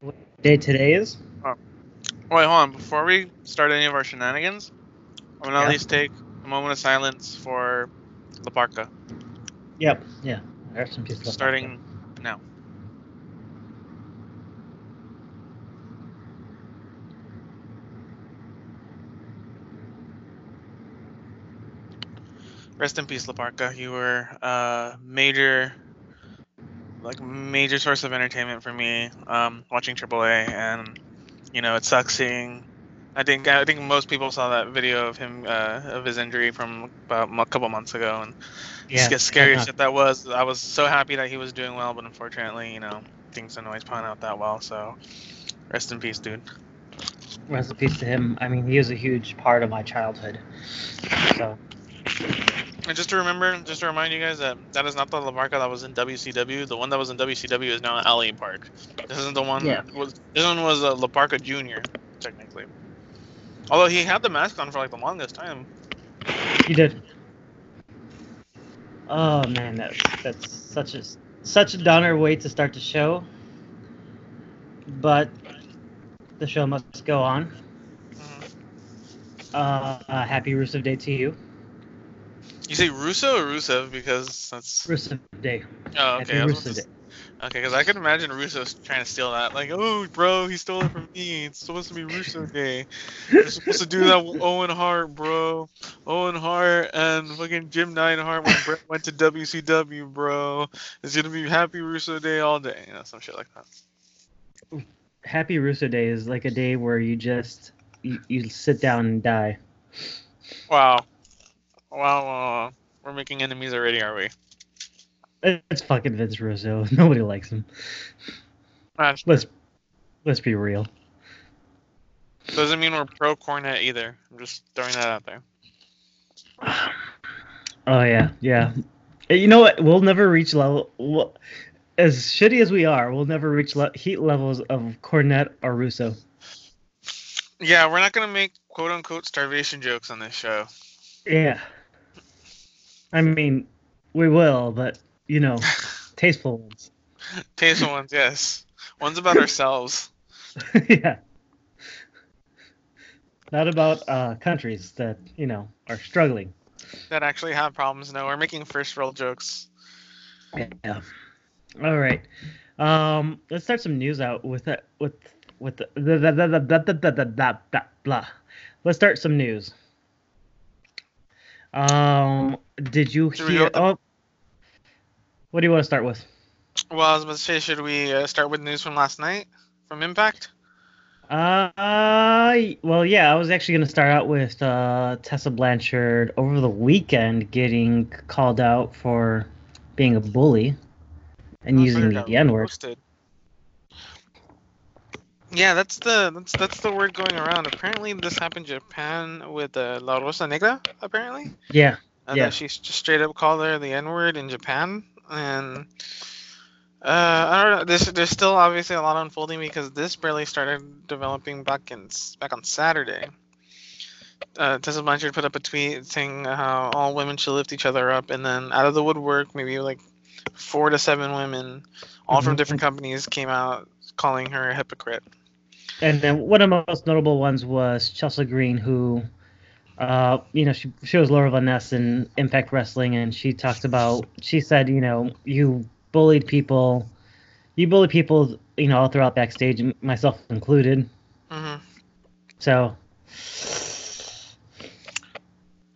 what day today is? Oh. Wait, hold on. Before we start any of our shenanigans, I'm gonna Yeah. at least take a moment of silence for La Parca. Yep. Yeah. Rest in peace. Starting now. Rest in peace, La Parca. You were a major, like major source of entertainment for me. Um, watching AAA, and you know it sucks seeing. I think I think most people saw that video of him uh, of his injury from about a couple months ago, and Yeah. as scary as shit that was. I was so happy that he was doing well, but unfortunately, you know, things don't always pan out that well. So, rest in peace, dude. Rest in peace to him. I mean, he was a huge part of my childhood. So And just to remember, just to remind you guys that that is not the La Parca that was in WCW. The one that was in WCW is now L.A. Park. This isn't the one. Yeah. Was this one was uh, La Parca Junior, technically. Although he had the mask on for like the longest time. he did. Oh man, that's that's such a such a downer way to start the show. But the show must go on. Mhm. Uh, uh happy Rusev Day to you. You say Russo or Rusev because that's. Rusev Day. Oh, okay. I was Rusev Day. Okay, because I could imagine Russo's trying to steal that. Like, oh, bro, he stole it from me. It's supposed to be Russo Day. You're supposed to do that with Owen Hart, bro. Owen Hart and fucking Jim Neidhart when Brett went to WCW, bro. It's gonna be Happy Russo Day all day. You know, some shit like that. Happy Russo Day is like a day where you just you, you sit down and die. Wow. Wow, wow, wow. We're making enemies already, are we? It's fucking Vince Russo. Nobody likes him. That's, Let's let's be real. doesn't mean we're pro Cornette either. I'm just throwing that out there. Oh yeah, yeah. Uh, You know what? We'll never reach level. Well, as shitty as we are, we'll never reach le- heat levels of Cornette or Russo. Yeah, we're not gonna make quote unquote starvation jokes on this show. Yeah. I mean, we will, but you know, tasteful ones. Tasteful ones, yes. One's about ourselves. yeah. Not about uh, countries that you know are struggling. that actually have problems. No, we're making first world jokes. Yeah. All right. Um, let's start some news out with that with with the, the, the, the, the, the, the, the, the, the, blah. Let's start some news. Um, did you Should hear? the- Oh, what do you want to start with? Well, I was about to say, should we uh, start with news from last night from Impact? Uh, well, yeah, I was actually gonna start out with uh, Tessa Blanchard over the weekend getting called out for being a bully and using the N word. Yeah, that's the that's that's the word going around. Apparently, this happened in Japan with uh, La Rosa Negra. Apparently, Yeah, uh, Yeah. that she just straight up called her the N word in Japan, and uh, I don't know. There's there's still obviously a lot unfolding because this barely started developing back in back on Saturday. Uh, Tessa Blanchard put up a tweet saying how all women should lift each other up, and then out of the woodwork, maybe like four to seven women, all from Mhm. different companies, came out calling her a hypocrite. and then one of the most notable ones was Chelsea Green, who, uh, you know, she she was Laurel Van Ness in Impact Wrestling, and she talked about. She said, you know, you bullied people, you bullied people, you know, all throughout backstage, myself included. hmm So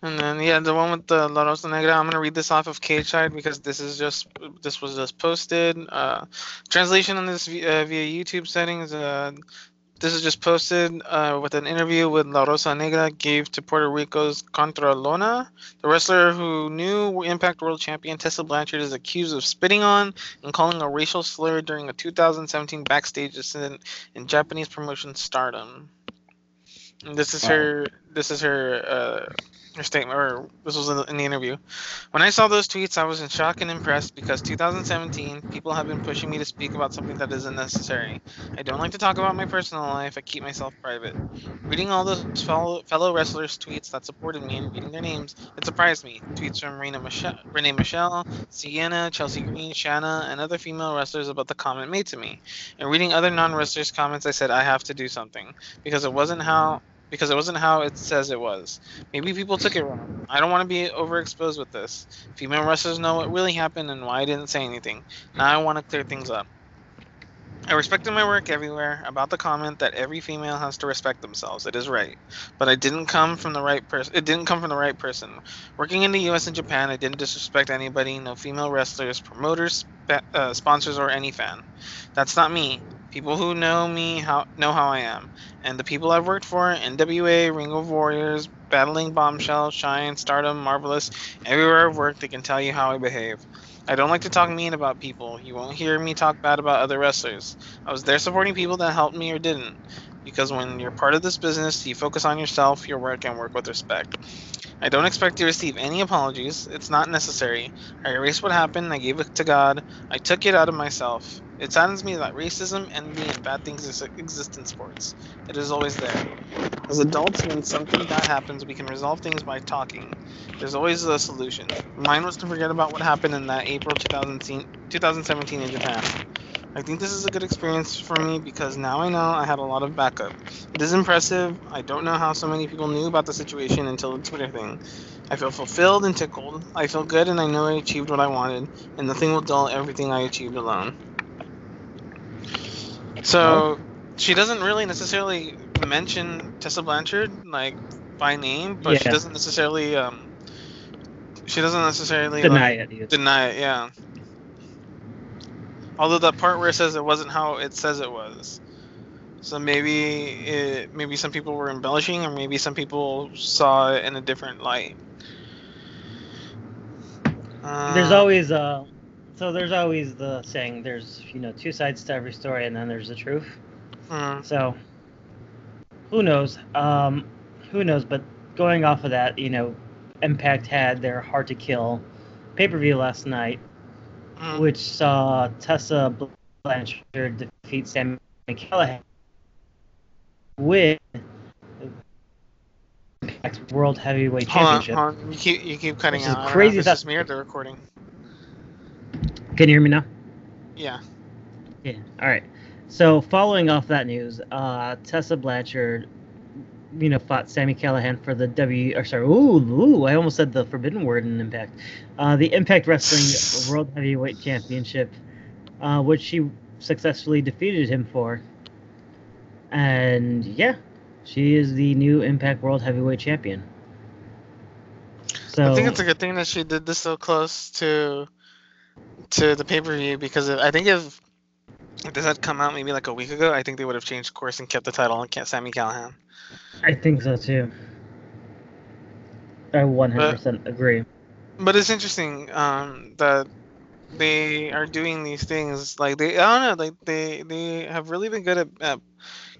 And then yeah, the one with the La Rosa Negra. I'm gonna read this off of Cage Side because this is just this was just posted. Uh, translation on this via, uh, via YouTube settings. Uh, this is just posted uh, with an interview with La Rosa Negra gave to Puerto Rico's Contra Lona. The wrestler who new Impact World Champion Tessa Blanchard is accused of spitting on and calling a racial slur during a 2017 backstage incident in Japanese promotion Stardom. This is her. This is her. Uh, her statement, or this was in the, in the interview. When I saw those tweets, I was in shock and impressed because 2017, people have been pushing me to speak about something that isn't necessary. I don't like to talk about my personal life. I keep myself private. Reading all those fellow, fellow wrestlers' tweets that supported me and reading their names, it surprised me. Tweets from Michelle, Renee Michelle, Sienna, Chelsea Green, Shanna, and other female wrestlers about the comment made to me. And reading other non-wrestlers' comments, I said I have to do something because it wasn't how because it wasn't how it says it was. Maybe people took it wrong. I don't want to be overexposed with this. Female wrestlers know what really happened and why I didn't say anything. Now I want to clear things up. I respected my work everywhere. About the comment that every female has to respect themselves, it is right. But I didn't come from the right person. It didn't come from the right person. Working in the U.S. and Japan, I didn't disrespect anybody. No female wrestlers, promoters, uh, sponsors, or any fan. That's not me. People who know me how know how I am, and the people I've worked for: NWA, Ring of Warriors, Battling Bombshell, Shine, Stardom, Marvelous. Everywhere I've worked, they can tell you how I behave. I don't like to talk mean about people. You won't hear me talk bad about other wrestlers. I was there supporting people that helped me or didn't. Because when you're part of this business, you focus on yourself, your work, and work with respect. I don't expect to receive any apologies. It's not necessary. I erased what happened. I gave it to God. I took it out of myself. It saddens me that racism, envy, and bad things exist in sports. It is always there. As adults, when something bad happens, we can resolve things by talking. There's always a solution. Mine was to forget about what happened in that April 2017 2017 in Japan. I think this is a good experience for me because now I know I had a lot of backup. It is impressive. I don't know how so many people knew about the situation until the Twitter thing. I feel fulfilled and tickled. I feel good and I know I achieved what I wanted, and nothing will dull everything I achieved alone. So, she doesn't really necessarily mention Tessa Blanchard, like, by name, but she doesn't necessarily, um, she doesn't necessarily Deny like, it. either. Deny it, yeah. Although that part where it says it wasn't how it says it was. So maybe it, maybe some people were embellishing, or maybe some people saw it in a different light. there's Uh, always uh so there's always the saying there's you know two sides to every story and then there's the truth hmm, so who knows um who knows but going off of that you know impact had their hard to kill pay-per-view last night hmm. which saw tessa blanchard defeat sami callihan with Impact world heavyweight Hold on, championship hold on. You keep you keep cutting is out. Know crazy if that- It's me or the recording. Can you hear me now Yeah. Yeah. All right. So following off that news, uh, Tessa Blanchard, you know, fought Sami Callihan for the W. Or sorry, ooh, ooh, I almost said the forbidden word in Impact. Uh, the Impact Wrestling World Heavyweight Championship, uh, which she successfully defeated him for. And yeah, she is the new Impact World Heavyweight Champion. So I think it's a good thing that she did this so close to to the pay per view because if, I think if, if this had come out maybe like a week ago, I think they would have changed course and kept the title on Sami Callihan. I think so too. I 100% agree. But it's interesting um, that they are doing these things like they I don't know like they they have really been good at, at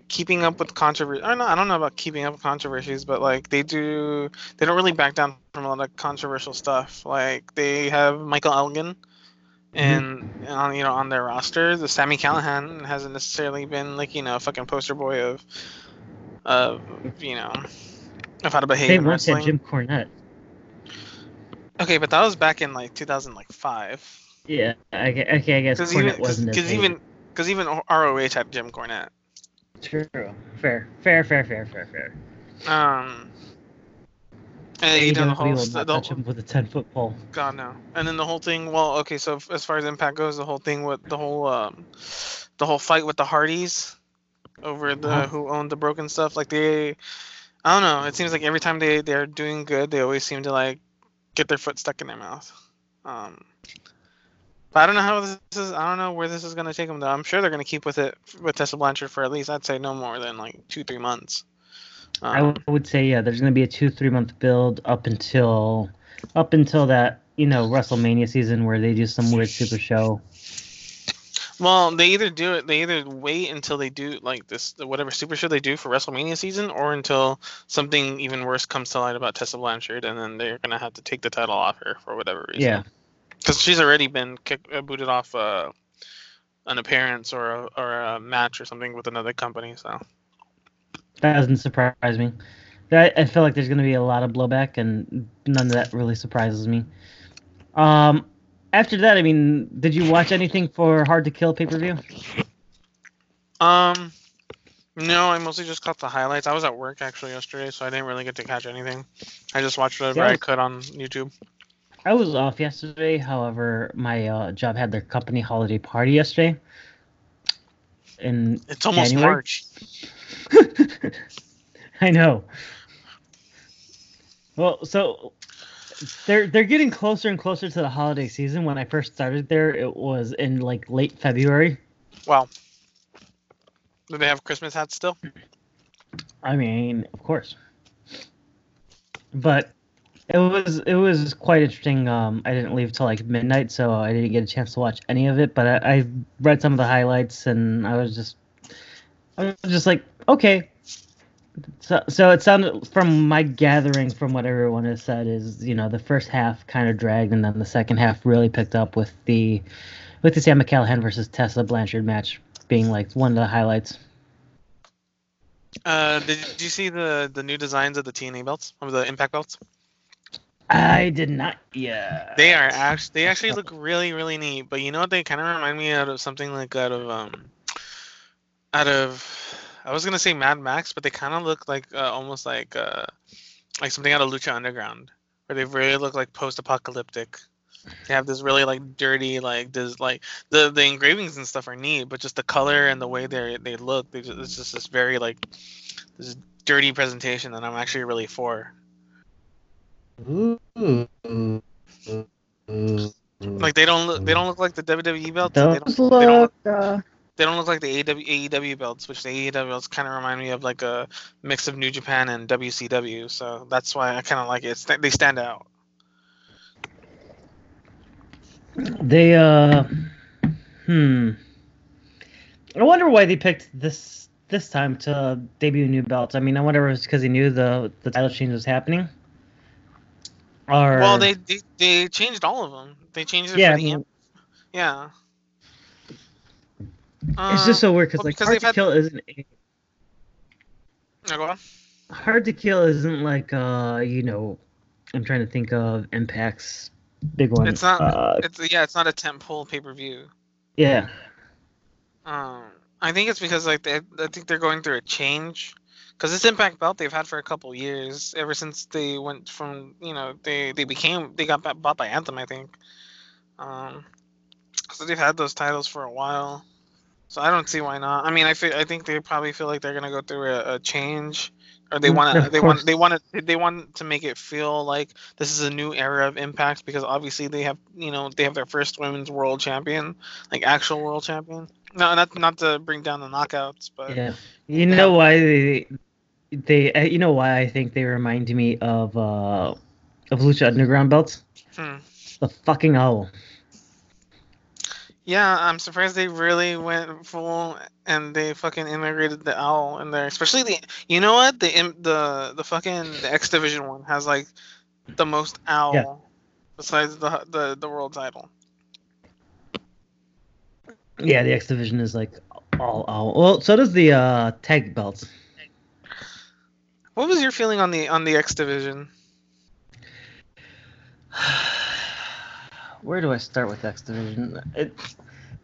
keeping up with controversy. I don't know I don't know about keeping up with controversies, but like they do they don't really back down from a lot of controversial stuff. Like they have Michael Elgin. And on you know on their roster, the Sami Callihan hasn't necessarily been like you know a fucking poster boy of, of you know, of how to behave They wrestling. Jim Cornette. Okay, but that was back in like 2005. Yeah, I, gue- okay, I guess Because Cornette even wasn't as because even because even ROH had Jim Cornette. True. Fair. Fair, fair, fair, fair, fair. Um, and you know the whole st- the, touch him with a 10 foot pole. God no. And then the whole thing. Well, okay, so as far as Impact goes, the whole thing with the whole um, the whole fight with the Hardys over the Uh-huh. who owned the broken stuff. Like they, I don't know. It seems like every time they they're doing good, they always seem to like get their foot stuck in their mouth. Um. But I don't know how this is. I don't know where this is gonna take them though. I'm sure they're gonna keep with it with Tessa Blanchard for at least I'd say no more than like two three months. I Um, would say, yeah, there's going to be a two, three month build up until, up until that, you know, WrestleMania season where they do some weird super show. Well, they either do it. They either wait until they do like this, whatever super show they do for WrestleMania season, or until something even worse comes to light about Tessa Blanchard, and then they're gonna have to take the title off her for whatever reason. Yeah. because she's already been kicked, uh, booted off uh, an appearance or a, or a match or something with another company. So That doesn't surprise me. That I feel like there's going to be a lot of blowback, and none of that really surprises me. Um, after that, I mean, did you watch anything for Hard to Kill pay per view? Um, no, I mostly just caught the highlights. I was at work actually yesterday, so I didn't really get to catch anything. I just watched whatever Yeah, I could on YouTube. I was off yesterday. However, my uh, job had their company holiday party yesterday. And It's almost January? March. I know. Well, so they're they're getting closer and closer to the holiday season. When I first started there, it was in like late February. Wow. Do they have Christmas hats still? I mean, of course. But it was it was quite interesting. Um, I didn't leave till like midnight, so I didn't get a chance to watch any of it. But I, I read some of the highlights, and I was just I was just like, okay. So so it sounded from my gathering from what everyone has said is you know the first half kind of dragged, and then the second half really picked up with the with the Sami Callihan versus Tessa Blanchard match being like one of the highlights. Uh, did, did you see the the new designs of the TNA belts of the Impact belts? I did not. Yeah. They are actually they actually look really really neat. But you know what? They kind of remind me out of something like out of um out of I was gonna say Mad Max, but they kind of look like uh, almost like uh like something out of Lucha Underground, where they really look like post-apocalyptic. They have this really like dirty like this like the the engravings and stuff are neat, but just the color and the way they they look, they just, it's just this very like this dirty presentation that I'm actually really for. Like they don't look they don't look like the WWE belts. and They don't, they don't look. Uh, they don't look like the AEW, AEW belts, which the AEW belts kind of remind me of like a mix of New Japan and WCW. So that's why I kind of like it. It's, they stand out. they uh. Hmm. I wonder why they picked this this time to debut new belts. I mean, I wonder if it was because they knew the the title change was happening. Or Well, they, they they changed all of them. They changed it yeah, for I mean, Am- yeah. it's just so weird because well, like because hard to had- kill isn't No, go on. hard to kill isn't like uh you know I'm trying to think of Impact's big one. It's not. Uh, it's yeah. It's not a temple pay per view. yeah. Um, I think it's because like they, I think they're going through a change. Because this Impact belt they've had for a couple years, ever since they went from you know they they became they got bought by Anthem, I think. Um, so they've had those titles for a while. So I don't see why not. I mean, I feel I think they probably feel like they're gonna go through a, a change, or they Mm, want to they want they want to they want to make it feel like this is a new era of Impact because obviously they have you know they have their first women's world champion, like actual world champion. No, not not to bring down the knockouts, but Yeah. You know why they they uh, you know why I think they remind me of uh of Lucha Underground belts? hmm. The fucking owl. Yeah, I'm surprised they really went full and they fucking integrated the owl in there. Especially the you know what the the the fucking the X Division one has like the most owl Yeah. besides the the the world title. Yeah, the X division is like all owl. Well, so does the uh tag belts. What was your feeling on the on the X Division? Where do I start with X division? It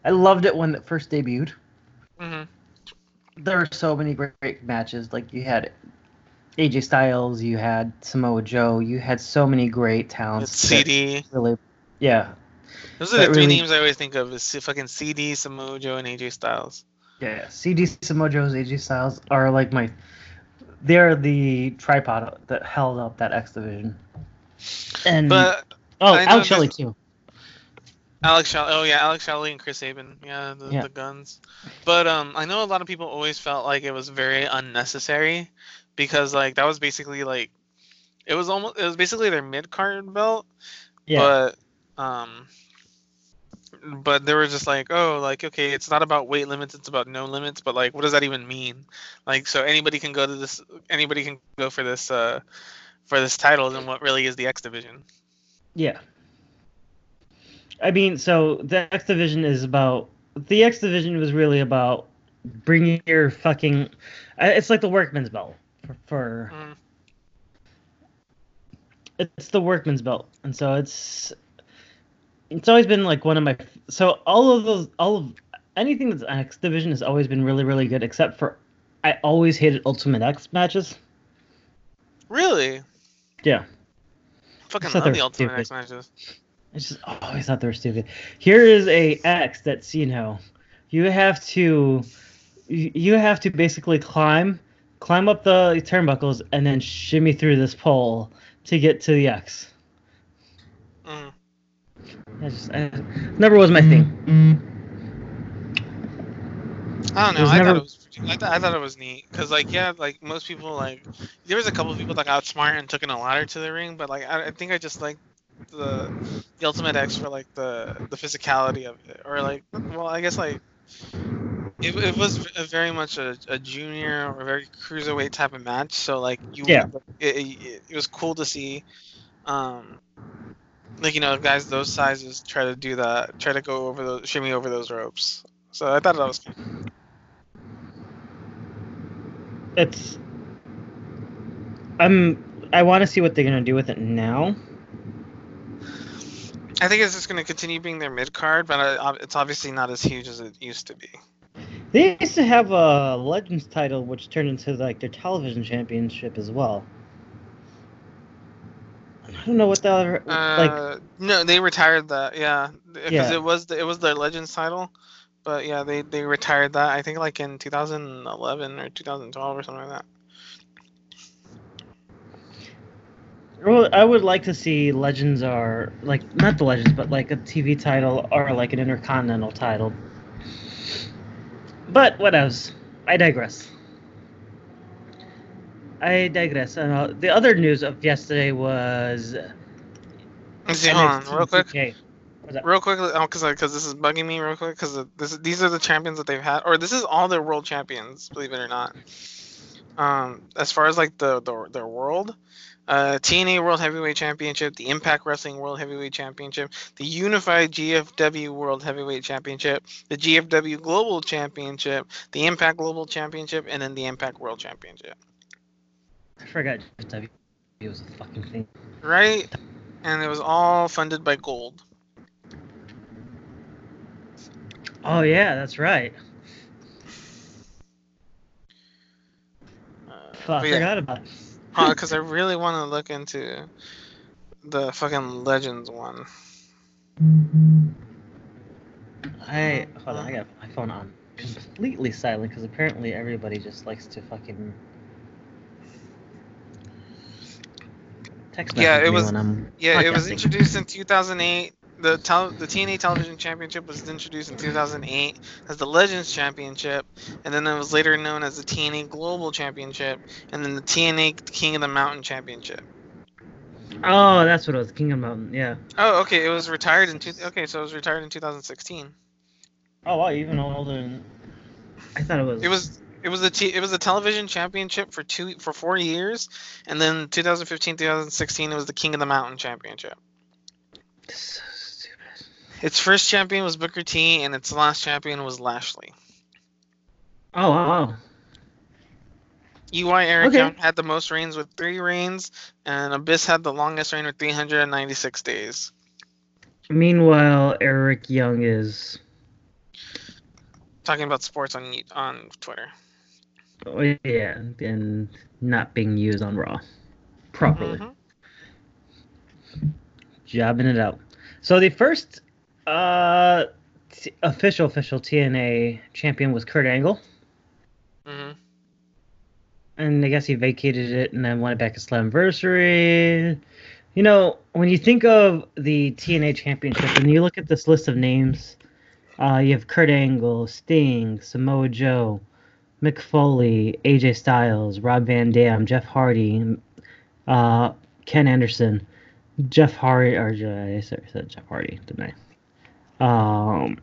I loved it when it first debuted. hmm There were so many great, great matches. Like you had AJ Styles, you had Samoa Joe, you had so many great talents. It's CD. Really, yeah, Those are the three really- names I always think of: is fucking CD, Samoa Joe, and AJ Styles. Yeah, CD Samoa Joe's AJ Styles are like my. They're the tripod that held up that X division. And But oh, I know Alex Shelley too. Alex Shelley, oh yeah, Alex Shelley and Chris Sabin, yeah, the, Yeah. the guns. But um, I know a lot of people always felt like it was very unnecessary because like that was basically like it was almost it was basically their mid card belt, Yeah, but um, but they were just like, oh, like okay, it's not about weight limits, it's about no limits. But like, what does that even mean? Like, so anybody can go to this, anybody can go for this, uh, for this title, and what really is the X division? Yeah. I mean, so the X division is about the X division was really about bringing your fucking. It's like the workman's belt for. for Mm. it's the workman's belt, and so it's it's always been like one of my. So all of those, all of anything that's X division has always been really, really good, except for I always hated Ultimate X matches. Really? Yeah. Fucking love the Ultimate stupid. X matches. I just always thought they were stupid. Here is a X that's you know, you have to, you have to basically climb, climb up the turnbuckles and then shimmy through this pole to get to the X. Mm. That's just I, never was my thing. I don't know. I never- thought it was. Pretty, I, th- I thought it was neat because, like, yeah, like most people, like, there was a couple of people that got smart and took in a ladder to the ring, but like, I, I think I just like the the Ultimate X for like the the physicality of it, or like, well, I guess like. It, it was a very much a, a junior or very cruiserweight type of match, so like you, Yeah. it, it, it was cool to see, um, like you know guys those sizes try to do that, try to go over those, shimmy over those ropes. So I thought that was cool. It's. I'm. I want to see what they're gonna do with it now. I think it's just going to continue being their mid card, but uh, it's obviously not as huge as it used to be. They used to have a Legends title, which turned into like their television championship as well. I don't know what the other like. Uh, no, they retired that. Yeah, because Yeah. it was the, it was their Legends title, but yeah, they they retired that. I think like in 2011 or 2012 or something like that. Well, I would like to see Legends are like not the Legends, but like a TV title or like an Intercontinental title. But what else? I digress. I digress. Uh, the other news of yesterday was See, hold on, real quick. 2K. What's up? Real quick, because because this is bugging me real quick because this these are the champions that they've had, or this is all their world champions, believe it or not. Um, as far as like the the their world, uh, TNA World Heavyweight Championship, the Impact Wrestling World Heavyweight Championship, the Unified GFW World Heavyweight Championship, the GFW Global Championship, the Impact Global Championship, and then the Impact World Championship. I forgot W was a fucking thing. Right, and it was all funded by gold. Oh yeah, that's right. Uh, Fuck, I but yeah. forgot about it. Because I really want to look into the fucking Legends one. I hold on, I got my phone on completely silent because apparently everybody just likes to fucking text Yeah, it was- Yeah, it was introduced in 2008. The tel- the TNA Television Championship was introduced in 2008 as the Legends Championship, and then it was later known as the TNA Global Championship, and then the TNA King of the Mountain Championship. Oh, that's what it was. King of the Mountain. Yeah. Oh, okay, it was retired in two- okay, so it was retired in 2016. Oh wow, even older than I thought it was. It was it was the t- it was the television championship for two for four years, and then 2015 2016 it was the King of the Mountain Championship. Its first champion was Booker T, and its last champion was Lashley. Oh wow. UI Eric Okay. Young had the most reigns with three reigns, and Abyss had the longest reign with 396 days. Meanwhile, Eric Young is. Talking about sports on on Twitter. Oh, yeah, and not being used on Raw properly. Mhm. jobbing it out. So the first uh, t- official official TNA champion was Kurt Angle, Mhm. and I guess he vacated it and then won it back at Slammiversary. You know, when you think of the TNA championship and you look at this list of names, uh, you have Kurt Angle, Sting, Samoa Joe, Mick Foley, AJ Styles, Rob Van Dam, Jeff Hardy, uh, Ken Anderson. Jeff Hardy, or uh, I said Jeff Hardy, didn't Um,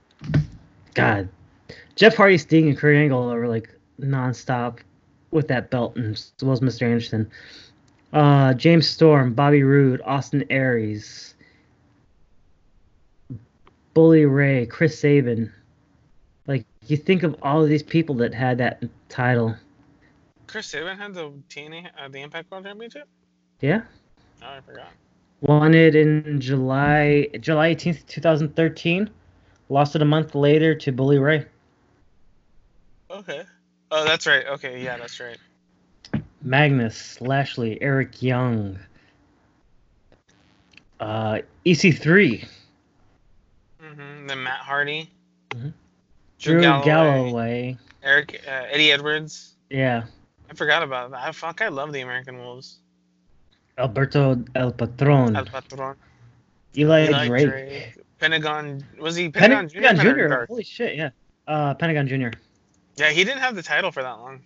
God, Jeff Hardy, Sting, and Kurt Angle are like nonstop with that belt, and as well as Mr. Anderson. Uh, James Storm, Bobby Roode, Austin Aries, Bully Ray, Chris Sabin. Like you think of all of these people that had that title. Chris Sabin had the TNA, uh, the Impact World Championship. Yeah. Oh, I forgot. It in July July 18th, 2013. Lost it a month later to Bully Ray. Okay. Oh, that's right. Okay, yeah, that's right. Magnus, Lashley, Eric Young, uh, EC3, hmm Then Matt Hardy, Mhm. Drew, Drew Galloway, Galloway. Eric, uh, Eddie Edwards. Yeah. I forgot about that. Fuck, I love the American Wolves. Alberto El Patron. El Patron, Eli, Eli Drake. Drake, Pentagon. Was he Pentagon, Pentagon, Junior? Jr. Holy shit, yeah. Uh, Pentagon Jr. Yeah, he didn't have the title for that long.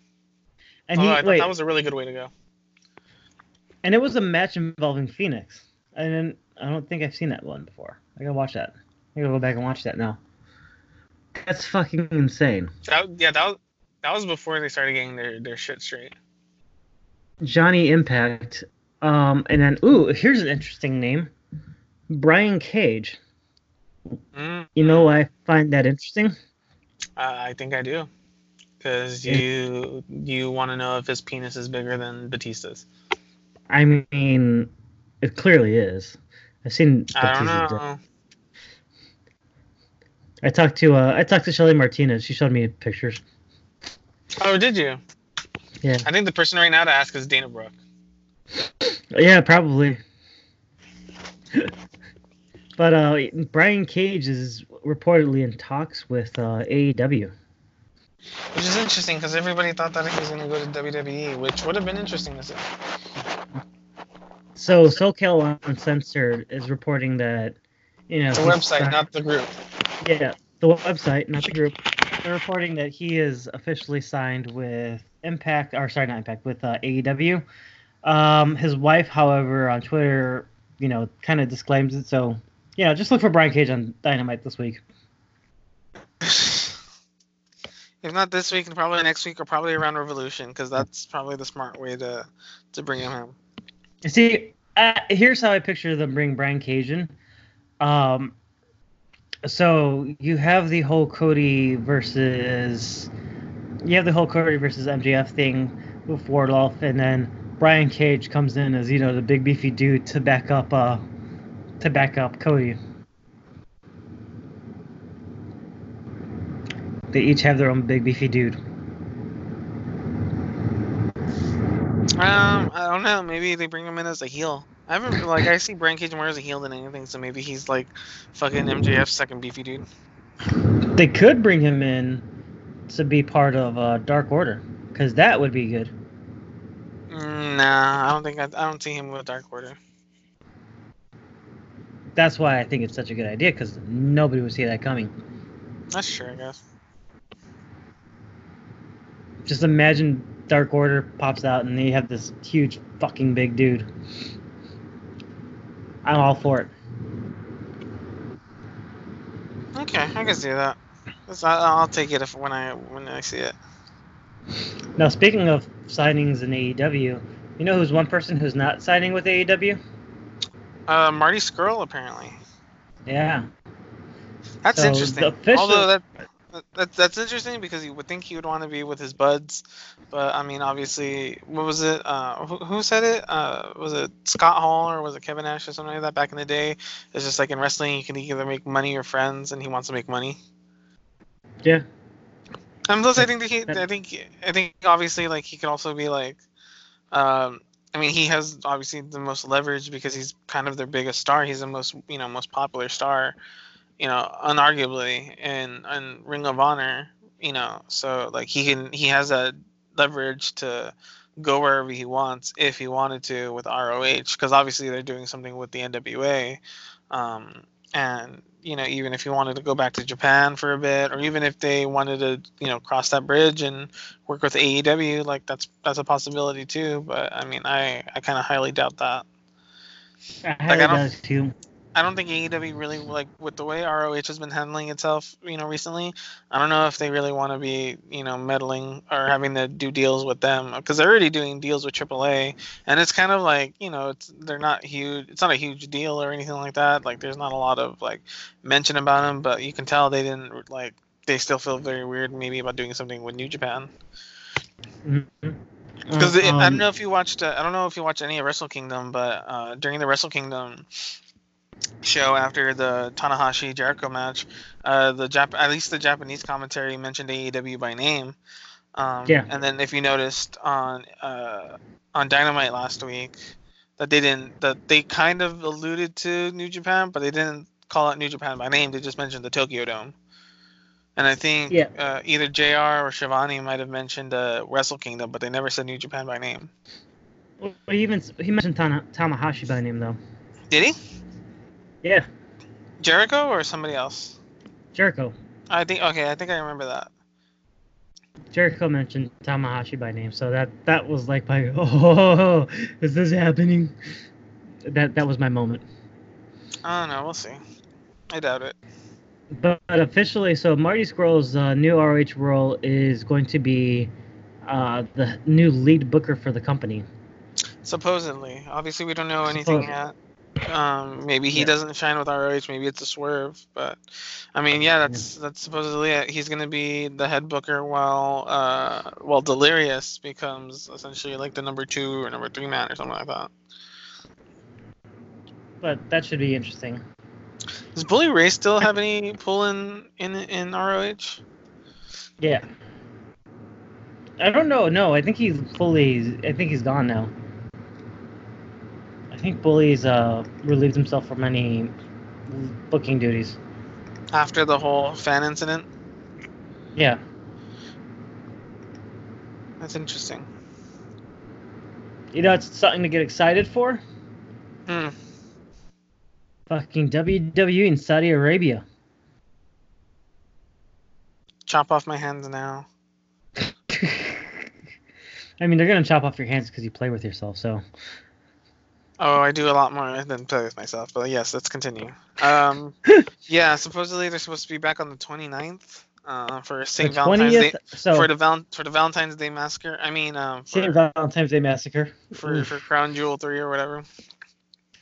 And Although he I thought wait, that was a really good way to go. and it was a match involving Fénix. And I don't think I've seen that one before. I gotta watch that. I gotta go back and watch that now. That's fucking insane. That, yeah, that was that was before they started getting their, their shit straight. Johnny Impact. Um, and then ooh, here's an interesting name. Brian Cage. Mm, You know I find that interesting? uh, I think I do, because you you want to know if his penis is bigger than Batista's. I mean, it clearly is. I've seen. I don't know. I talked to uh, I talked to Shelly Martinez. She showed me pictures. Oh, did you? Yeah. I think the person right now to ask is Dana Brooke. Yeah, probably. but uh, Brian Cage is reportedly in talks with uh, AEW. Which is interesting because everybody thought that he was going to go to WWE, which would have been interesting to see. So SoCal Uncensored is reporting that you know The website, signed- not the group. yeah the website, not the group. They're reporting that he is officially signed with Impact, or sorry, not Impact, with uh, AEW. Um, his wife, however, on Twitter, you know, kind of disclaims it. So, you know, just look for Brian Cage on Dynamite this week. If not this week, and probably next week, or probably around Revolution, because that's probably the smart way to to bring him home. See, uh, here's how I picture them bring Brian Cage in. Um, so you have the whole Cody versus, you have the whole Cody versus MJF thing with Wardlow, and then Brian Cage comes in as you know the big beefy dude to back up, uh, to back up Cody. They each have their own big beefy dude. Um, I don't know. Maybe they bring him in as a heel. I haven't like I see Brian Cage more as a heel than anything, so maybe he's like fucking MJF's second beefy dude. They could bring him in to be part of uh, Dark Order, because that would be good. Nah, I don't think I, I don't see him with Dark Order. That's why I think it's such a good idea, because nobody would see that coming. That's true, I guess. Just imagine Dark Order pops out and you have this huge fucking big dude. I'm all for it. Okay, I can see that. I'll take it if when I when I see it. Now, speaking of signings in AEW, you know who's one person who's not signing with AEW? Uh, Marty Scurll apparently. Yeah. That's So, interesting. official- Although that, that that's interesting because you would think he would want to be with his buds, but I mean, obviously, what was it? Uh, who, who said it? Uh, was it Scott Hall or was it Kevin Nash or something like that back in the day? It's just like in wrestling, you can either make money or friends, and he wants to make money. Yeah. And plus, I think that he, I think, I think obviously, like he could also be like, um, I mean, he has obviously the most leverage because he's kind of their biggest star. He's the most, you know, most popular star, you know, unarguably in in Ring of Honor, you know. So like he can, he has that leverage to go wherever he wants if he wanted to with ROH because obviously they're doing something with the NWA, um, and you know even if he wanted to go back to Japan for a bit or even if they wanted to you know cross that bridge and work with AEW like that's that's a possibility too but I mean I I kind of highly doubt that I I highly don't- doubt too. I don't think AEW really like with the way ROH has been handling itself, you know, recently. I don't know if they really want to be, you know, meddling or having to do deals with them because they're already doing deals with AAA, and it's kind of like, you know, it's they're not huge. It's not a huge deal or anything like that. Like, there's not a lot of like mention about them, but you can tell they didn't like. They still feel very weird, maybe about doing something with New Japan. Because I Um, don't know if you watched. Uh, I don't know if you watched any of Wrestle Kingdom, but uh, during the Wrestle Kingdom show after the Tanahashi Jericho match, uh, the Jap- at least the Japanese commentary mentioned AEW by name. Um, Yeah. And then if you noticed on uh, on Dynamite last week, that they didn't that they kind of alluded to New Japan, but they didn't call out New Japan by name. They just mentioned the Tokyo Dome. And I think Yeah. uh, either JR or Schiavone might have mentioned uh, Wrestle Kingdom, but they never said New Japan by name. Well, he even he mentioned Tana, Tamahashi by name though. Did he? Yeah, Jericho or somebody else? Jericho. I think okay, I think I remember that. Jericho mentioned Tamahashi by name, so that that was like my oh, is this happening? That that was my moment. I don't know. We'll see. I doubt it. But, but officially, so Marty Scurll's uh, new ROH role is going to be uh, the new lead booker for the company. Supposedly, obviously, we don't know anything yet. Um, maybe he Yeah. doesn't shine with ROH. Maybe it's a swerve. But I mean, yeah, that's that's supposedly it. He's gonna be the head booker while uh while Delirious becomes essentially like the number two or number three man or something like that. But that should be interesting. Does Bully Ray still have any pull in in in ROH? Yeah. I don't know. No, I think he's fully. I think he's gone now. I think Bully's uh, relieved himself from any booking duties. After the whole fan incident? Yeah. That's interesting. You know, it's something to get excited for. Hmm. Fucking WWE in Saudi Arabia. Chop off my hands now. I mean, they're gonna chop off your hands because you play with yourself. So Oh, I do a lot more than play with myself, but yes, let's continue. Um, yeah, supposedly they're supposed to be back on the 29th uh, for St. Valentine's Day. So for the val- for the Valentine's Day massacre. I mean, um, St. for, Valentine's Day Massacre. for for Crown Jewel three or whatever.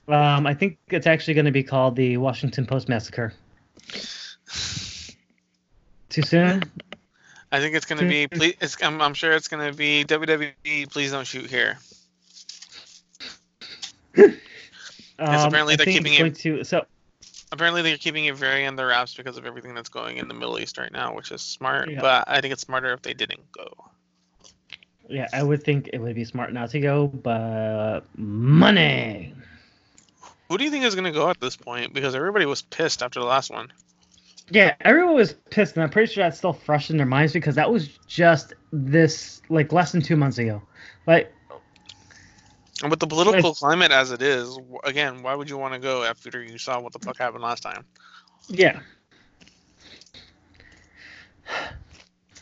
Um, I think it's actually going to be called the Washington Post Massacre. Too soon? I think it's gonna be. Please, it's, I'm, I'm sure it's gonna be WWE. Please don't shoot here. Um, apparently I they're keeping it- to. So Apparently, they're keeping it very under wraps because of everything that's going in the Middle East right now, which is smart. Yeah. But I think it's smarter if they didn't go. yeah, I would think it would be smart not to go, but money. Who do you think is gonna go at this point? Because everybody was pissed after the last one. Yeah, everyone was pissed, and I'm pretty sure that's still fresh in their minds because that was just this like less than two months ago. Like, And with the political climate as it is, again, why would you want to go after you saw what the fuck happened last time? yeah.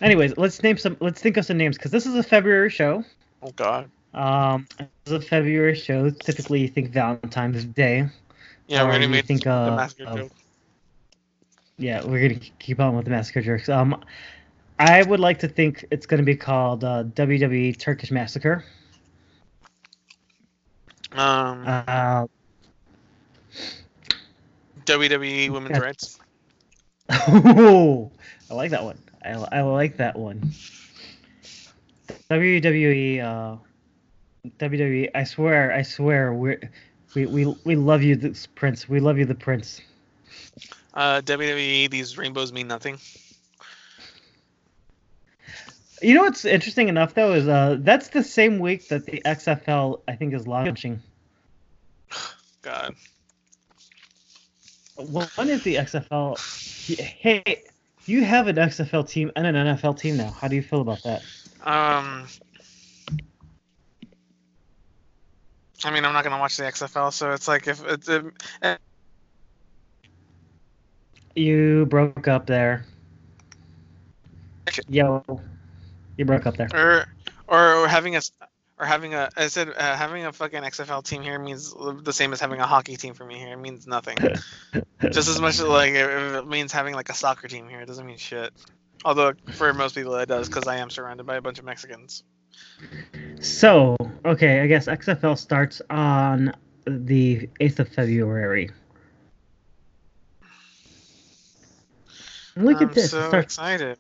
Anyways, let's name some. Let's think of some names because this is a February show. Oh God. Um, this is a February show. Typically, you think Valentine's Day. Yeah, we're gonna make think, the uh, massacre of- joke. Yeah, we're gonna keep on with the massacre jerks. Um, I would like to think it's gonna be called uh, WWE Turkish Massacre. Um, Uh, WWE Women's. Rights. oh, I like that one. I, I like that one. WWE, uh, WWE. I swear, I swear, we we we we love you, this Prince. We love you, the Prince. Uh, WWE. These rainbows mean nothing. You know what's interesting enough though is uh that's the same week that the XFL I think is launching. God. Well, When is the XFL? Hey, you have an XFL team and an NFL team now. How do you feel about that? Um. I mean, I'm not gonna watch the XFL, so it's like if it's You broke up there. Yo, you broke up there. or or having a or having a I said uh, having a fucking XFL team here means the same as having a hockey team for me here. It means nothing. Just as much as like if it means having like a soccer team here, it doesn't mean shit. Although for most people it does because I am surrounded by a bunch of Mexicans. So, okay, I guess XFL starts on the 8th of February. Look I'm at this. so it starts, excited.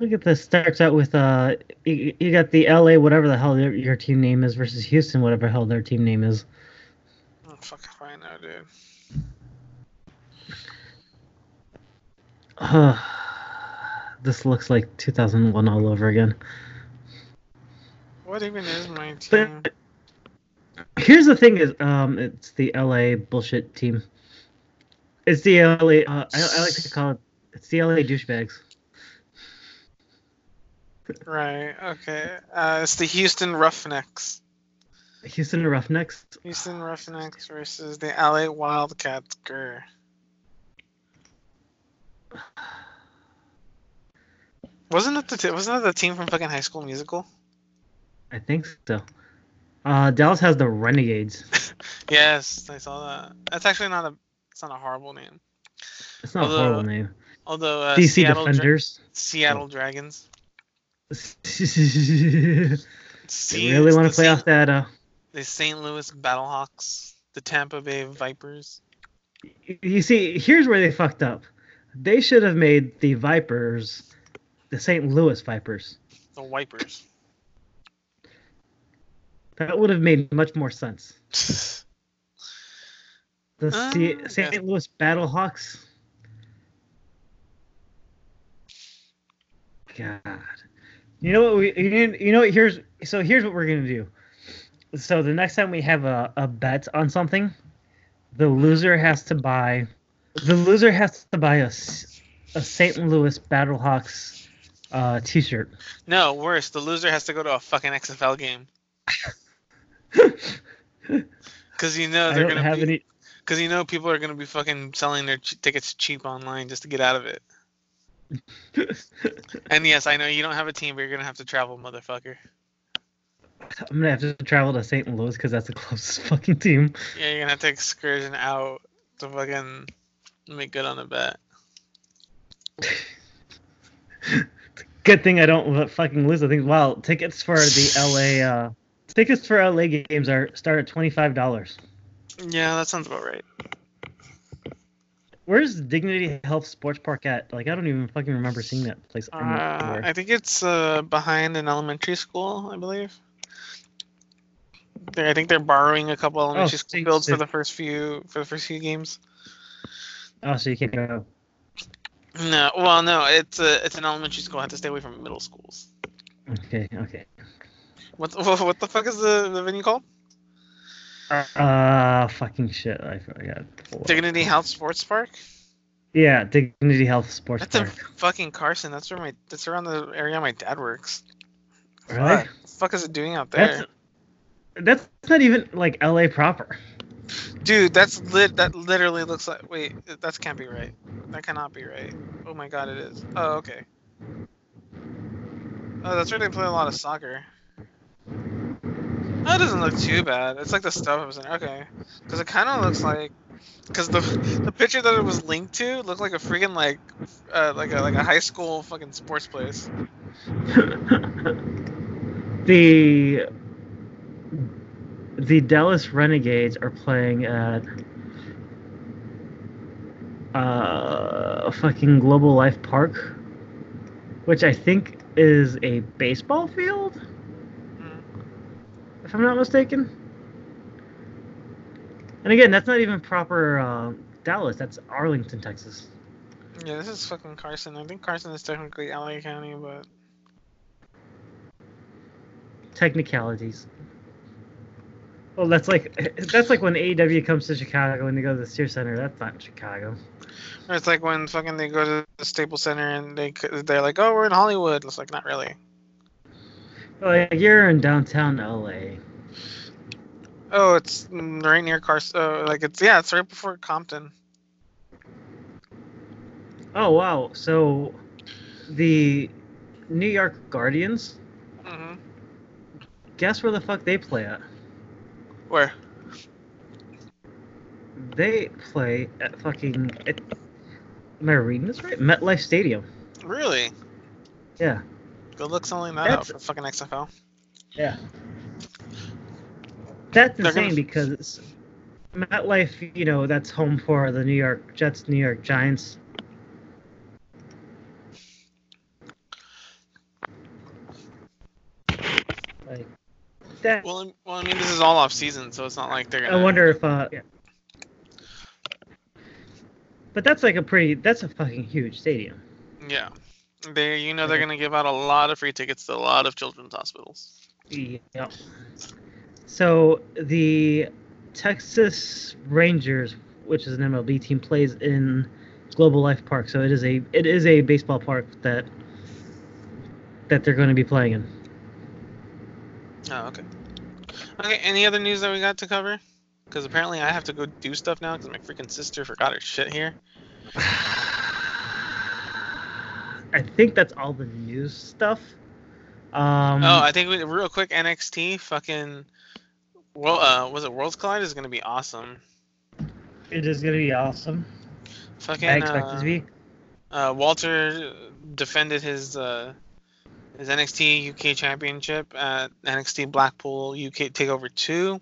Look at this. Starts out with uh, you, you got the LA whatever the hell your, your team name is versus Houston whatever the hell their team name is. Oh, fuck if I know, dude. Uh, this looks like 2001 all over again. What even is my team? But here's the thing: is um, it's the LA bullshit team. It's the LA. Uh, I, I like to call it. It's the LA douchebags. Right. Okay. Uh, it's the Houston Roughnecks. Houston Roughnecks. Houston Roughnecks versus the LA Wildcats. Grr. Wasn't it the t- wasn't it the team from fucking High School Musical? I think so. Uh, Dallas has the Renegades. Yes, I saw that. That's actually not a it's not a horrible name. It's not Although- a horrible name. Although uh, DC Seattle, Dra- Defenders. Seattle Dragons. See, really want to play Saint- off that? Uh, the St. Louis Battlehawks, the Tampa Bay Vipers. you see, here's where they fucked up. They should have made the Vipers the St. Louis Vipers. The Wipers. That would have made much more sense. The Uh, C-. St. Louis Battlehawks. God. You know what we you know what here's so here's what we're gonna do. So the next time we have a, a bet on something, the loser has to buy the loser has to buy a a St. Louis Battlehawks uh, t-shirt. no, worse. The loser has to go to a fucking XFL game because you know they're gonna have be any because you know people are gonna be fucking selling their ch- tickets cheap online just to get out of it. And yes, I know you don't have a team, but you're gonna have to travel, motherfucker. I'm gonna have to travel to St. Louis because that's the closest fucking team. Yeah, you're gonna have to excursion out to fucking make good on the bet. Good thing I don't fucking lose. I think. Wow, tickets for the LA uh, tickets for LA games are start at twenty five dollars. Yeah, that sounds about right. Where's Dignity Health Sports Park at? Like I don't even fucking remember seeing that place Uh. I think it's uh, behind an elementary school, I believe. I think they're borrowing a couple elementary so school builds for the first few for the first few games. Oh, so you can't go. No, well, no, it's a it's an elementary school. I have to stay away from middle schools. Okay, okay. What what, what the fuck is the, the venue called? Uh, fucking shit. I forgot. Dignity Health Sports Park. Yeah, Dignity Health Sports Park. That's in fucking Carson. That's where my that's around the area my dad works. Really? What the fuck is it doing out there? That's that's not even like LA proper. Dude, that's lit. That literally looks like. Wait, that can't be right. That cannot be right. Oh my god, it is. Oh, okay. Oh, that's where they play a lot of soccer. It doesn't look too bad. It's like the stuff I was in. Okay, because it kind of looks like. Because the the picture that it was linked to looked like a freaking like, uh, like a like a high school fucking sports place. the the Dallas Renegades are playing at uh fucking Global Life Park, which I think is a baseball field. If I'm not mistaken. And again, that's not even proper uh, Dallas. That's Arlington, Texas. Yeah, this is fucking Carson. I think Carson is technically LA County, but Technicalities. Well, that's like that's like when AEW comes to Chicago and they go to the Sears Center. That's not Chicago. Or it's like when fucking they go to the Staples Center and they they're like, oh, we're in Hollywood. It's like not really. Like you're in downtown LA. Oh, it's right near Carson. Uh, like it's yeah, it's right before Compton. Oh wow! So the New York Guardians hmm guess where the fuck they play at? Where? They play at fucking. At, am I reading this right? MetLife Stadium. Really? Yeah. Good luck selling that out for fucking XFL. Yeah. That's They're insane gonna- because MetLife, you know, that's home for the New York Jets, New York Giants. Like that. Well, I- well, I mean, this is all off season, so it's not like they're I gonna. wonder if uh. Yeah. But that's like a pretty. That's a fucking huge stadium. Yeah. They, you know, they're gonna give out a lot of free tickets to a lot of children's hospitals. Yeah. So the Texas Rangers, which is an MLB team, plays in Global Life Park. So it is a it is a baseball park that that they're going to be playing in. Oh, okay. Okay. Any other news that we got to cover? Because apparently I have to go do stuff now because my freaking sister forgot her shit here. I think that's all the news stuff. Um, oh, I think we, real quick NXT fucking. Well, uh, was it Worlds Collide is gonna be awesome. it is going to be awesome. Fucking. I expect it uh, to be. Uh, Walter defended his uh, his NXT UK Championship at NXT Blackpool UK Takeover Two,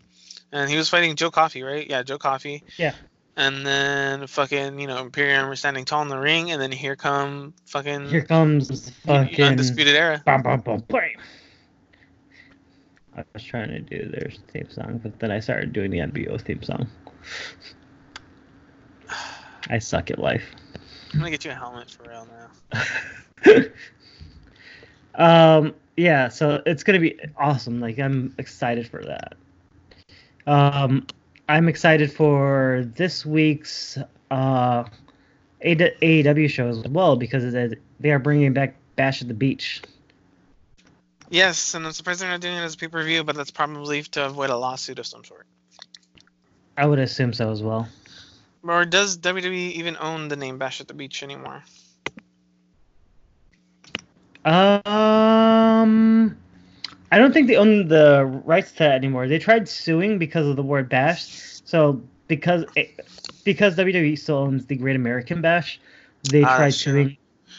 and he was fighting Joe Coffey, right? Yeah, Joe Coffey. Yeah. And then fucking you know Imperium were standing tall in the ring, and then here come fucking Here comes fucking. Undisputed Era. Bum, bum, bum, bam. I was trying to do their theme song, but then I started doing the nWo theme song. I suck at life. I'm gonna get you a helmet for real now. um, yeah, so it's gonna be awesome. Like I'm excited for that. Um, I'm excited for this week's uh AEW show as well because they are bringing back Bash at the Beach. Yes, and I'm surprised they're not doing it as a pay per view, but that's probably to avoid a lawsuit of some sort. I would assume so as well. Or does WWE even own the name Bash at the Beach anymore? Um, I don't think they own the rights to that anymore. They tried suing because of the word bash. So because it, because WWE still owns the Great American Bash, they Ah, tried true. suing.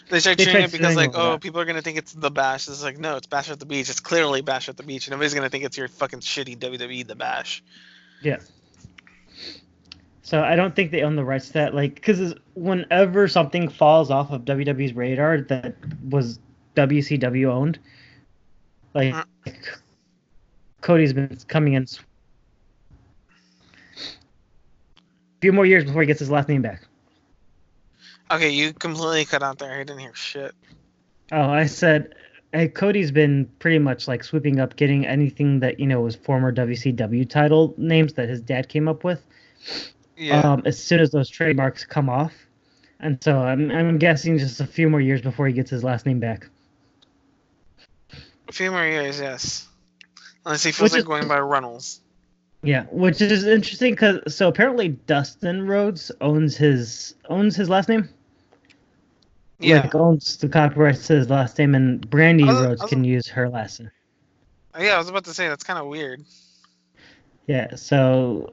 They tried it because like, oh, that. people are gonna think it's the Bash. It's like, no, it's Bash at the Beach. It's clearly Bash at the Beach, nobody's gonna think it's your fucking shitty WWE The Bash. Yeah. So I don't think they own the rights to that. Like, because whenever something falls off of WWE's radar that was WCW owned, like Uh. Cody's been coming in. s- few more years before he gets his last name back. Okay, you completely cut out there. I didn't hear shit. Oh, I said, hey, Cody's been pretty much like swooping up, getting anything that you know was former WCW title names that his dad came up with. Yeah. um, as soon as those trademarks come off. And so I'm, I'm guessing just a few more years before he gets his last name back. A few more years, yes. Unless he feels Which like is- going by Runnels. Yeah, which is interesting because so apparently Dustin Rhodes owns his owns his last name. Yeah. Like owns the copyrights to his last name, and Brandi was- Rhodes was- can use her last name. Oh, yeah, I was about to say that's kind of weird. Yeah, so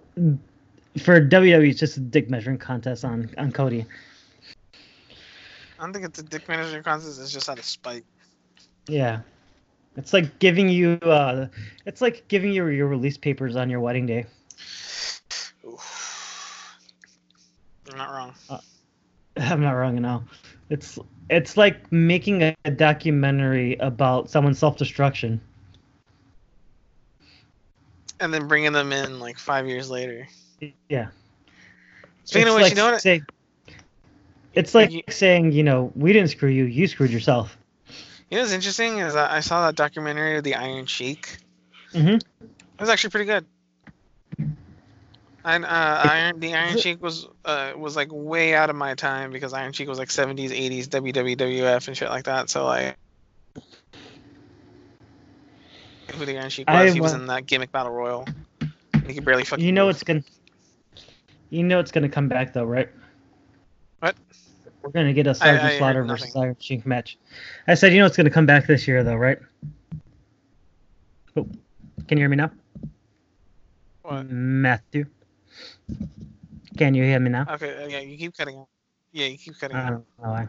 for WWE, it's just a dick measuring contest on on Cody. I don't think it's a dick measuring contest. It's just out of spite. Yeah, it's like giving you uh, it's like giving you your release papers on your wedding day. Oof. You're not wrong. I'm not wrong at all. It's it's like making a, a documentary about someone's self destruction. And then bringing them in like five years later. Yeah. Speaking It's of which, like you know what? say- it's like You- saying, you know, we didn't screw you, you screwed yourself. You know what's interesting is I I saw that documentary of the Iron Sheik. Mhm. It was actually pretty good. And uh, Iron the Iron Sheik was uh was like way out of my time because Iron Sheik was like 70s, 80s WWF and shit like that. So like, who the Iron Sheik was? I he was wa- in that gimmick battle royal. He could barely fucking. You know move. it's gonna you know it's gonna come back though, right? We're gonna get a Sergeant heard Slaughter versus Iron Sheik match. I said, you know it's gonna come back this year though, right? Oh, Can you hear me now? What? Matthew. Can you hear me now? Okay, uh, yeah, you keep cutting out. Yeah, you keep cutting I out. don't know why.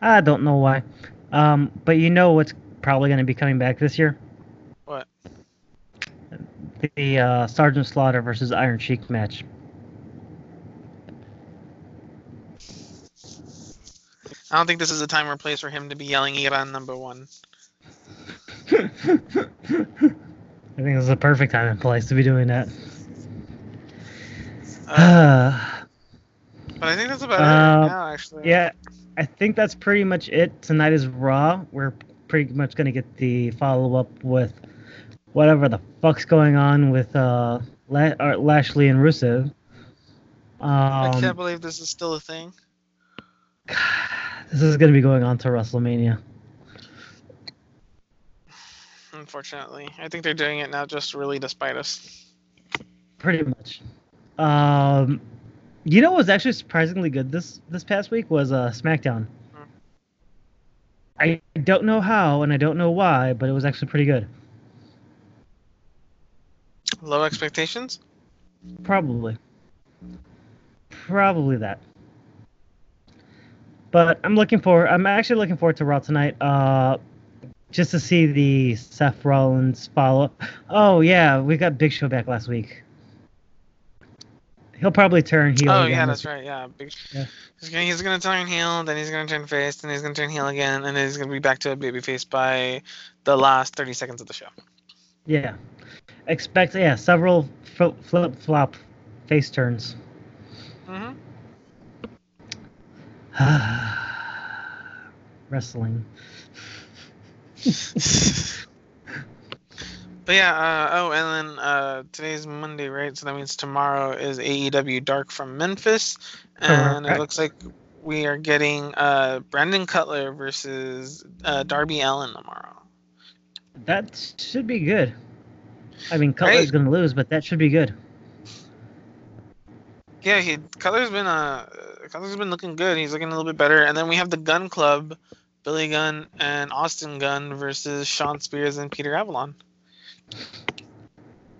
I don't know why. Um, but you know what's probably going to be coming back this year? What? The uh, Sergeant Slaughter versus Iron Sheik match. I don't think this is a time or place for him to be yelling Iran number one. I think this is a perfect time and place to be doing that. Uh, but I think that's about it Uh, right now, actually. yeah, I think that's pretty much it. Tonight is Raw. We're pretty much going to get the follow up with whatever the fuck's going on with uh, uh, Lashley and Rusev. I Um, can't believe this is still a thing. this is going to be going on to WrestleMania. Unfortunately, I think they're doing it now just really to spite us. Pretty much. Um, you know what was actually surprisingly good this this past week was uh, SmackDown. Hmm. I don't know how and I don't know why, but it was actually pretty good. Low expectations. Probably. Probably that. But I'm looking for. I'm actually looking forward to Raw tonight. Uh, just to see the Seth Rollins follow. Up. Oh yeah, we got Big Show back last week. He'll probably turn heel. Oh again yeah, that's right. Yeah, big. Yeah. He's gonna he's gonna turn heel, then he's gonna turn face, then he's gonna turn heel again, and then he's gonna be back to a baby face by the last 30 seconds of the show. Yeah. Expect yeah several flip flop face turns. hmm Wrestling. But yeah, uh, oh, and then uh, today's Monday, right? So that means tomorrow is AEW Dark from Memphis, and it looks like we are getting uh, Brandon Cutler versus uh, Darby Allin tomorrow. That should be good. I mean, Cutler's Right. gonna lose, but that should be good. Yeah, he Cutler's been uh Cutler's been looking good. He's looking a little bit better. And then we have the Gun Club, Billy Gunn and Austin Gunn versus Shawn Spears and Peter Avalon.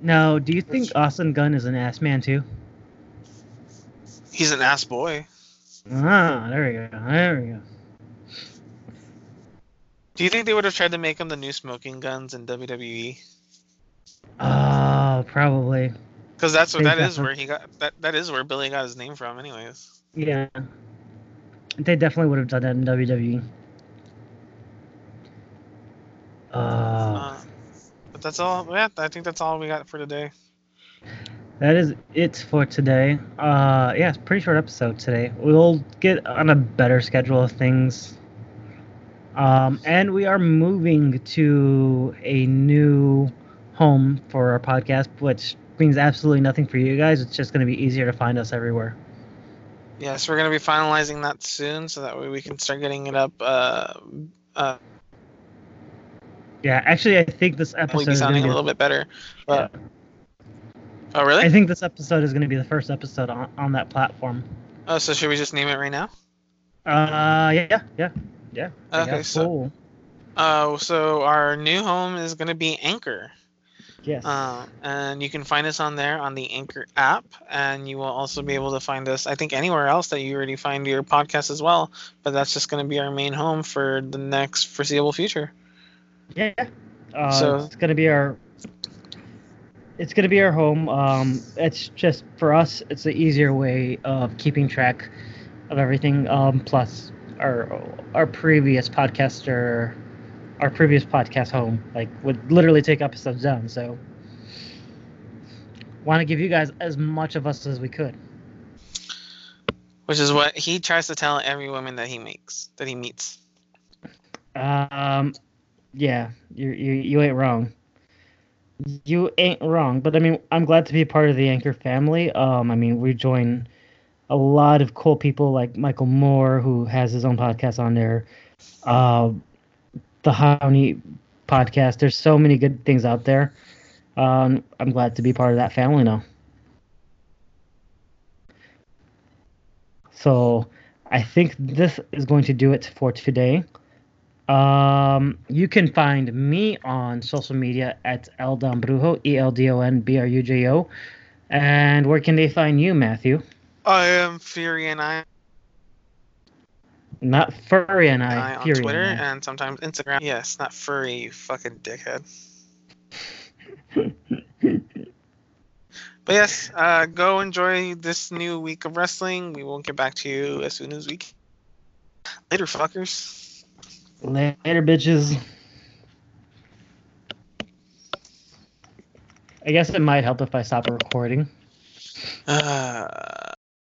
Now, do you think Austin Gunn is an ass man too? He's an ass boy. Ah, there we go. There we go. Do you think they would have tried to make him the new Smoking Gunns in WWE? Oh, probably. Because that's what that is where he got that that is where Billy got his name from, anyways. Yeah. They definitely would have done that in WWE. Uh, Uh, but that's all. Yeah, I think that's all we got for today. that is it for today. Uh, yeah, it's a pretty short episode today. We'll get on a better schedule of things. Um, and we are moving to a new home for our podcast, which means absolutely nothing for you guys. It's just going to be easier to find us everywhere. Yes, we're gonna be finalizing that soon, so that way we can start getting it up. Uh, uh, Yeah, actually, I think this episode be is going sounding to a be. little bit better. But Yeah. oh, really? I think this episode is going to be the first episode on, on that platform. oh, so should we just name it right now? Uh, yeah, yeah, yeah. Okay, yeah, so- cool. Uh, so our new home is gonna be Anchor. Yes. Um, and you can find us on there on the Anchor app, and you will also be able to find us, I think, anywhere else that you already find your podcast as well. But that's just going to be our main home for the next foreseeable future. yeah. Uh, so- it's gonna be our. It's gonna be our home. Um, it's just for us. It's the easier way of keeping track of everything. Um, plus our our previous podcaster, our previous podcast home, like would literally take episodes down. So, want to give you guys as much of us as we could. Which is what he tries to tell every woman that he makes, that he meets. Um, yeah, you you you ain't wrong. You ain't wrong, but I mean, I'm glad to be a part of the Anchor family. Um, I mean, we join a lot of cool people like Michael Moore, who has his own podcast on there. Uh, the Honey podcast. There's so many good things out there. Um, I'm glad to be part of that family now. So, I think this is going to do it for today. Um, you can find me on social media at Eldon Brujo, E L D O N B R U J O. And where can they find you, Matthew? I am Fury and I, Not Furry and I, I on Fury Twitter and I. and sometimes Instagram. Yes, not furry, you fucking dickhead. But yes, uh, go enjoy this new week of wrestling. We will get back to you as soon as we can. Later, fuckers. Later, bitches. I guess it might help if I stop recording. Uh,